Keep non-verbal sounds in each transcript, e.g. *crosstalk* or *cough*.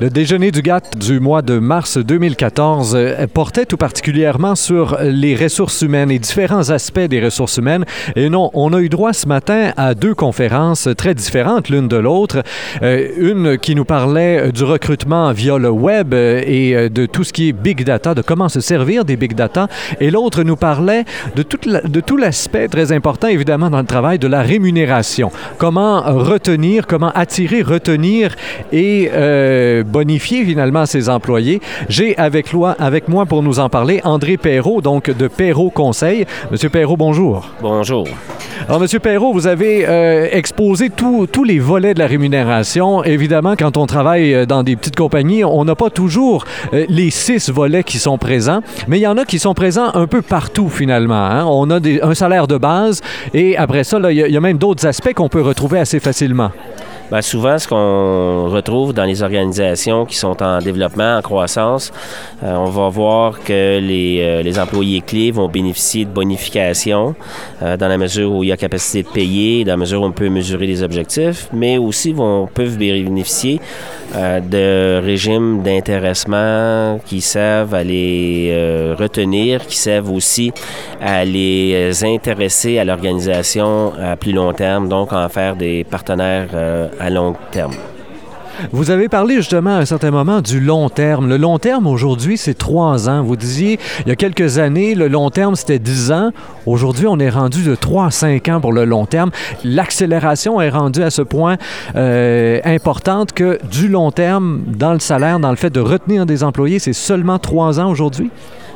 Le déjeuner du GATT du mois de mars 2014 euh, portait tout particulièrement sur les ressources humaines et différents aspects des ressources humaines. Et non, on a eu droit ce matin à deux conférences très différentes l'une de l'autre. Euh, une qui nous parlait du recrutement via le web euh, et de tout ce qui est big data, de comment se servir des big data. Et l'autre nous parlait de tout, de tout l'aspect très important, évidemment, dans le travail, de la rémunération. Comment retenir, comment attirer, retenir et bonifier finalement ses employés. J'ai avec, avec moi pour nous en parler André Perrault, donc de Perrault Conseil. Monsieur Perrault, bonjour. Bonjour. Alors, Monsieur Perrault, vous avez euh, exposé tous les volets de la rémunération. Évidemment, quand on travaille euh, dans des petites compagnies, on n'a pas toujours euh, les six volets qui sont présents, mais il y en a qui sont présents un peu partout finalement. Hein. On a un salaire de base et après ça, il y, a même d'autres aspects qu'on peut retrouver assez facilement. Bien, souvent, ce qu'on retrouve dans les organisations qui sont en développement, en croissance, euh, on va voir que les, euh, les, employés clés vont bénéficier de bonifications euh, dans la mesure où il y a capacité de payer, dans la mesure où on peut mesurer les objectifs, mais aussi vont, peuvent bénéficier de régimes d'intéressement qui servent à les retenir, qui servent aussi à les intéresser à l'organisation à plus long terme, donc en faire des partenaires à long terme. Vous avez parlé justement à un certain moment du long terme. Le long terme aujourd'hui, c'est trois ans. Vous disiez, il y a quelques années, le long terme, c'était dix ans. Aujourd'hui, on est rendu de trois à cinq ans pour le long terme. L'accélération est rendue à ce point euh, importante que du long terme, dans le salaire, dans le fait de retenir des employés, c'est seulement trois ans aujourd'hui?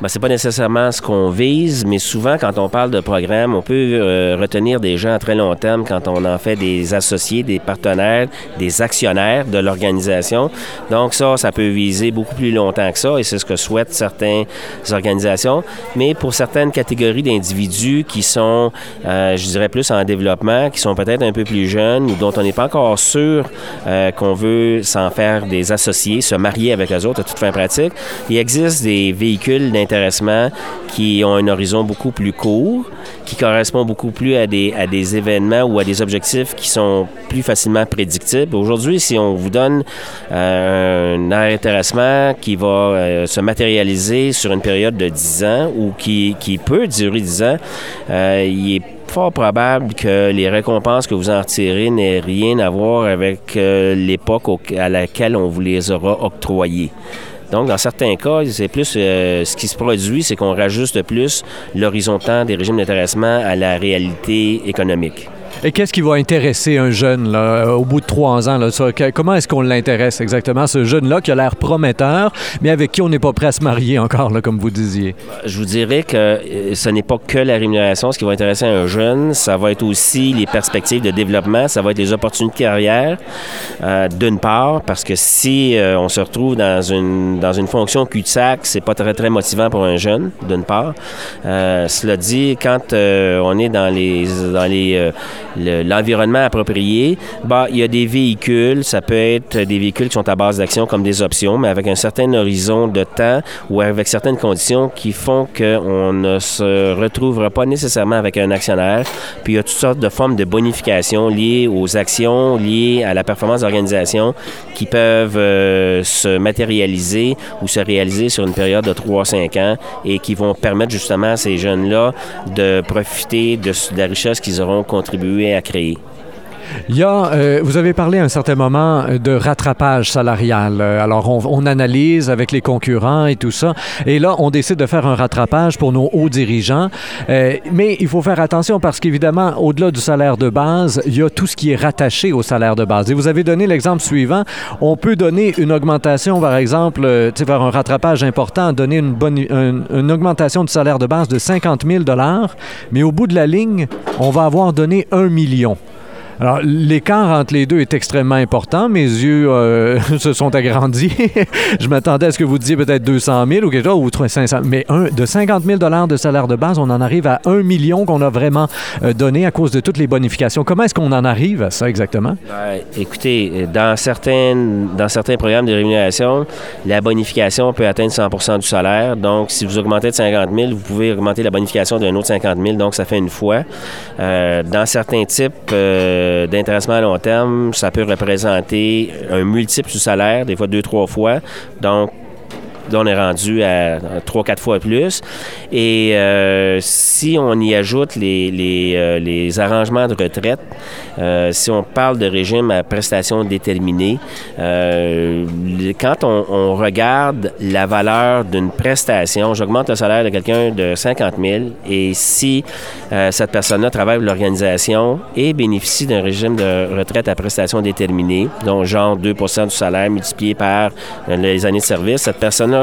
Ben, c'est pas nécessairement ce qu'on vise, mais souvent, quand on parle de programme, on peut euh, retenir des gens à très long terme quand on en fait des associés, des partenaires, des actionnaires de l'organisation. Donc, ça, ça peut viser beaucoup plus longtemps que ça, et c'est ce que souhaitent certaines organisations. Mais pour certaines catégories d'individus qui sont, euh, je dirais, plus en développement, qui sont peut-être un peu plus jeunes ou dont on n'est pas encore sûr euh, qu'on veut s'en faire des associés, se marier avec eux autres à toute fin pratique, il existe des véhicules intéressement qui ont un horizon beaucoup plus court, qui correspond beaucoup plus à des, à des événements ou à des objectifs qui sont plus facilement prédictibles. Aujourd'hui, si on vous donne euh, un intéressement qui va euh, se matérialiser sur une période de 10 ans ou qui, qui peut durer 10 ans, euh, il est fort probable que les récompenses que vous en retirez n'aient rien à voir avec l'époque à laquelle on vous les aura octroyées. Donc, dans certains cas, c'est plus euh, ce qui se produit, c'est qu'on rajuste plus l'horizon des régimes d'intéressement à la réalité économique. Et qu'est-ce qui va intéresser un jeune là, au bout de trois ans? Là, comment est-ce qu'on l'intéresse exactement, ce jeune-là qui a l'air prometteur, mais avec qui on n'est pas prêt à se marier encore, là, comme vous disiez? Je vous dirais que euh, ce n'est pas que la rémunération ce qui va intéresser un jeune, ça va être aussi les perspectives de développement, ça va être les opportunités de carrière, euh, d'une part, parce que si euh, on se retrouve dans une, dans une fonction cul-de-sac, c'est pas très, très motivant pour un jeune, d'une part. cela dit, quand on est dans les, dans les l'environnement approprié, bah, il y a des véhicules, ça peut être des véhicules qui sont à base d'action comme des options, mais avec un certain horizon de temps ou avec certaines conditions qui font qu'on ne se retrouvera pas nécessairement avec un actionnaire. Puis il y a toutes sortes de formes de bonification liées aux actions, liées à la performance d'organisation qui peuvent euh, se matérialiser ou se réaliser sur une période de 3-5 ans et qui vont permettre justement à ces jeunes-là de profiter de la richesse qu'ils auront contribué vi er. Il y a, euh, vous avez parlé à un certain moment de rattrapage salarial. Euh, alors, on, analyse avec les concurrents et tout ça. Et là, on décide de faire un rattrapage pour nos hauts dirigeants. Euh, mais il faut faire attention parce qu'évidemment, au-delà du salaire de base, il y a tout ce qui est rattaché au salaire de base. Et vous avez donné l'exemple suivant. On peut donner une augmentation, par exemple, faire un rattrapage important, donner une, bonne, une augmentation du salaire de base de 50 000 mais au bout de la ligne, on va avoir donné un million. Alors, l'écart entre les deux est extrêmement important. Mes yeux euh, *laughs* se sont agrandis. *laughs* je m'attendais à ce que vous disiez peut-être 200 000 ou quelque chose, ou 500 Mais un, de 50 000 de salaire de base, on en arrive à 1 million qu'on a vraiment euh, donné à cause de toutes les bonifications. Comment est-ce qu'on en arrive à ça exactement? Ben, écoutez, dans, certaines, dans certains programmes de rémunération, la bonification peut atteindre 100% du salaire. Donc, si vous augmentez de 50 000, vous pouvez augmenter la bonification d'un autre 50 000. Donc, ça fait une fois. Euh, dans certains types d'intéressement à long terme, ça peut représenter un multiple du salaire, des fois deux, trois fois. Donc, Là, on est rendu à trois, quatre fois plus. Et euh, si on y ajoute les, les, euh, les arrangements de retraite, euh, si on parle de régime à prestations déterminées, quand on, on, regarde la valeur d'une prestation, j'augmente le salaire de quelqu'un de 50 000 et si cette personne-là travaille pour l'organisation et bénéficie d'un régime de retraite à prestations déterminées, donc genre 2% du salaire multiplié par les années de service, cette personne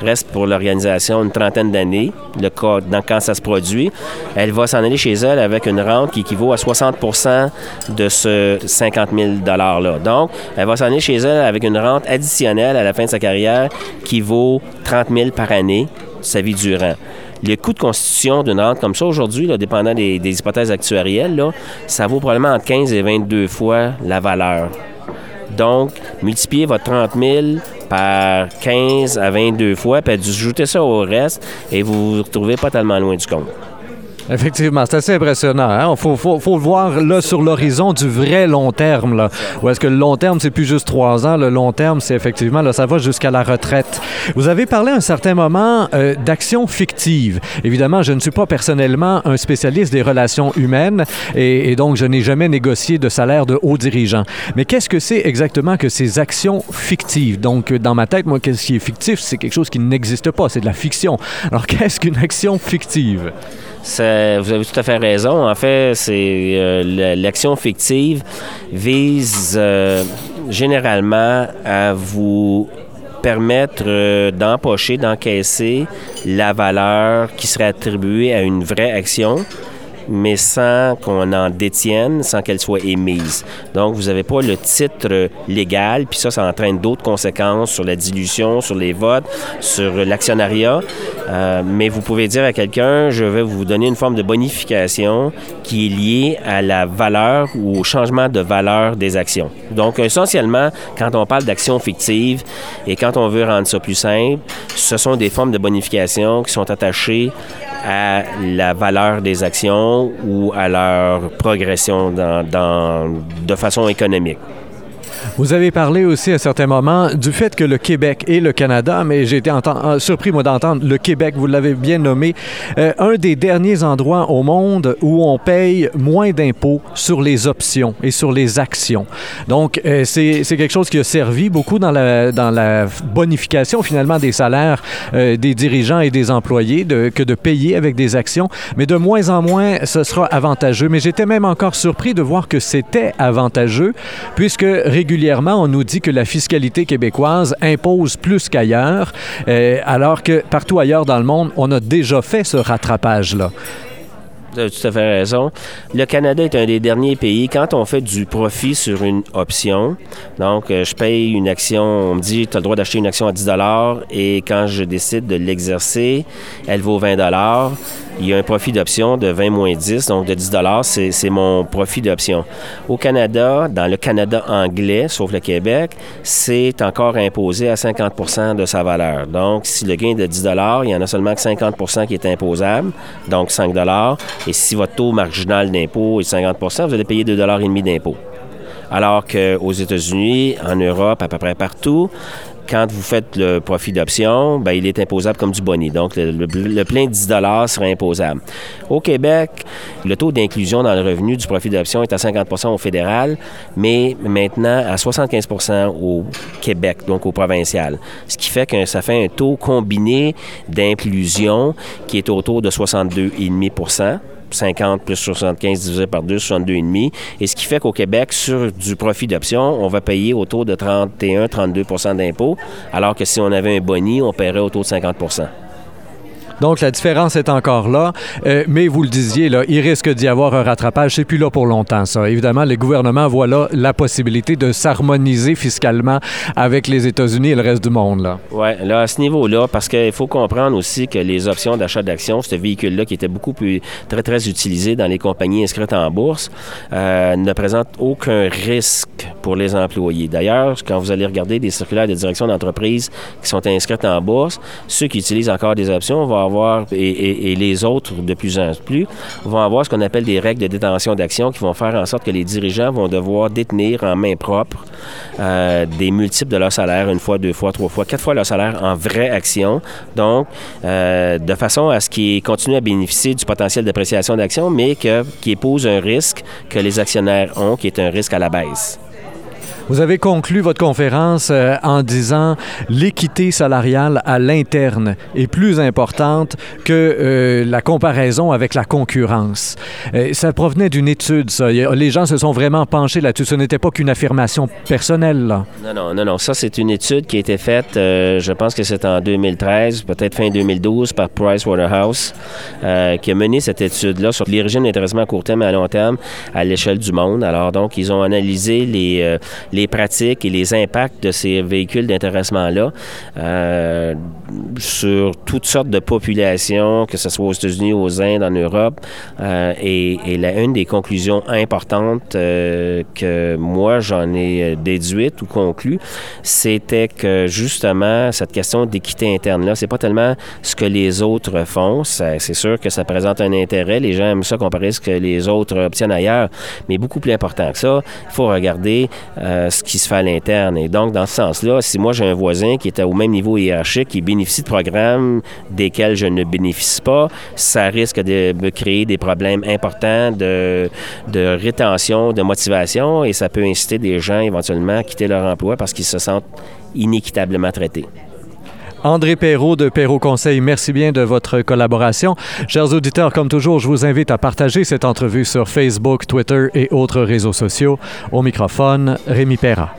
reste pour l'organisation une trentaine d'années, le cas dans, quand ça se produit. Elle va s'en aller chez elle avec une rente qui équivaut à 60% de ce 50 000 $-là. Donc, elle va s'en aller chez elle avec une rente additionnelle à la fin de sa carrière qui vaut 30 000 par année sa vie durant. Le coût de constitution d'une rente comme ça aujourd'hui, dépendant des, hypothèses actuarielles, là, ça vaut probablement entre 15 et 22 fois la valeur. Donc, multipliez votre 30 000 par 15 à 22 fois, puis ajoutez ça au reste et vous vous retrouvez pas tellement loin du compte. Effectivement, c'est assez impressionnant. Il hein. faut, le voir là sur l'horizon du vrai long terme. Là. Ou est-ce que le long terme, c'est plus juste trois ans? Le long terme, c'est effectivement, là, ça va jusqu'à la retraite. Vous avez parlé à un certain moment euh, d'actions fictives. Évidemment, je ne suis pas personnellement un spécialiste des relations humaines et, et donc je n'ai jamais négocié de salaire de haut dirigeant. Mais qu'est-ce que c'est exactement que ces actions fictives? Donc, dans ma tête, moi, qu'est-ce qui est fictif? C'est quelque chose qui n'existe pas. C'est de la fiction. Alors, *laughs* qu'est-ce qu'une action fictive? Vous avez tout à fait raison. En fait, c'est euh, l'action fictive vise euh, généralement à vous permettre euh, d'empocher, d'encaisser la valeur qui serait attribuée à une vraie action mais sans qu'on en détienne, sans qu'elle soit émise. Donc, vous n'avez pas le titre légal, puis ça, ça entraîne d'autres conséquences sur la dilution, sur les votes, sur l'actionnariat. Euh, mais vous pouvez dire à quelqu'un, je vais vous donner une forme de bonification qui est liée à la valeur ou au changement de valeur des actions. Donc, essentiellement, quand on parle d'actions fictives et quand on veut rendre ça plus simple, ce sont des formes de bonification qui sont attachées à la valeur des actions ou à leur progression dans, dans, de façon économique? Vous avez parlé aussi à certains moments du fait que le Québec et le Canada, mais j'ai été euh, surpris, moi, d'entendre le Québec, vous l'avez bien nommé, euh, un des derniers endroits au monde où on paye moins d'impôts sur les options et sur les actions. Donc, euh, c'est quelque chose qui a servi beaucoup dans la, dans la bonification, finalement, des salaires euh, des dirigeants et des employés que de payer avec des actions. Mais de moins en moins, ce sera avantageux. Mais j'étais même encore surpris de voir que c'était avantageux, puisque régulièrement, on nous dit que la fiscalité québécoise impose plus qu'ailleurs, euh, alors que partout ailleurs dans le monde, on a déjà fait ce rattrapage-là. Tout à fait raison. Le Canada est un des derniers pays. Quand on fait du profit sur une option, donc euh, je paye une action, on me dit tu as le droit d'acheter une action à 10 et quand je décide de l'exercer, elle vaut 20 il y a un profit d'option de 20 moins 10, donc de 10 c'est mon profit d'option. Au Canada, dans le Canada anglais, sauf le Québec, c'est encore imposé à 50% de sa valeur. Donc, si le gain est de 10 il y en a seulement que 50% qui est imposable, donc 5 Et si votre taux marginal d'impôt est 50% vous allez payer 2,5 d'impôt. Alors qu'aux États-Unis, en Europe, à peu près partout, quand vous faites le profit d'option, ben, il est imposable comme du boni. Donc, le, plein de 10 serait imposable. Au Québec, le taux d'inclusion dans le revenu du profit d'option est à 50% au fédéral, mais maintenant à 75% au Québec, donc au provincial. Ce qui fait que ça fait un taux combiné d'inclusion qui est autour de 62,5 50 plus 75 divisé par 2, 62,5. Et ce qui fait qu'au Québec, sur du profit d'option, on va payer autour de 31-32% d'impôts, alors que si on avait un boni, on paierait autour de 50 donc, la différence est encore là. Euh, mais vous le disiez, là, il risque d'y avoir un rattrapage. C'est plus là pour longtemps, ça. Évidemment, les gouvernements voient là la possibilité de s'harmoniser fiscalement avec les États-Unis et le reste du monde. Oui, là, à ce niveau-là, parce qu'il faut comprendre aussi que les options d'achat d'actions, ce véhicule-là qui était beaucoup plus très, très utilisé dans les compagnies inscrites en bourse, euh, ne présente aucun risque pour les employés. D'ailleurs, quand vous allez regarder des circulaires de direction d'entreprise qui sont inscrites en bourse, ceux qui utilisent encore des options vont avoir, et, les autres de plus en plus, vont avoir ce qu'on appelle des règles de détention d'action qui vont faire en sorte que les dirigeants vont devoir détenir en main propre euh, des multiples de leur salaire, une fois, deux fois, trois fois, quatre fois leur salaire en vraie action. Donc, euh, de façon à ce qu'ils continuent à bénéficier du potentiel d'appréciation d'action, mais que, qui épouse un risque que les actionnaires ont, qui est un risque à la baisse. Vous avez conclu votre conférence euh, en disant l'équité salariale à l'interne est plus importante que euh, la comparaison avec la concurrence. Euh, ça provenait d'une étude, ça. Les gens se sont vraiment penchés là-dessus. Ce n'était pas qu'une affirmation personnelle. Là. Non, non, non, non. Ça, c'est une étude qui a été faite, je pense que c'est en 2013, peut-être fin 2012, par Price Waterhouse, qui a mené cette étude-là sur les régimes d'intéressement à court terme et à long terme à l'échelle du monde. Alors, donc, ils ont analysé les, les pratiques et les impacts de ces véhicules d'intéressement-là euh, sur toutes sortes de populations, que ce soit aux États-Unis, aux Indes, en Europe. Euh, et, et la, une des conclusions importantes euh, que moi, j'en ai déduite ou conclue, c'était que justement, cette question d'équité interne-là, c'est pas tellement ce que les autres font. C'est sûr que ça présente un intérêt. Les gens aiment ça comparer ce que les autres obtiennent ailleurs. Mais beaucoup plus important que ça, il faut regarder ce qui se fait à l'interne. Et donc, dans ce sens-là, si moi j'ai un voisin qui est au même niveau hiérarchique, qui bénéficie de programmes desquels je ne bénéficie pas, ça risque de me créer des problèmes importants de, de rétention, de motivation, et ça peut inciter des gens éventuellement à quitter leur emploi parce qu'ils se sentent inéquitablement traités. André Perrault de Perrault Conseil, merci bien de votre collaboration. Chers auditeurs, comme toujours, je vous invite à partager cette entrevue sur Facebook, Twitter et autres réseaux sociaux. Au microphone, Rémi Perra.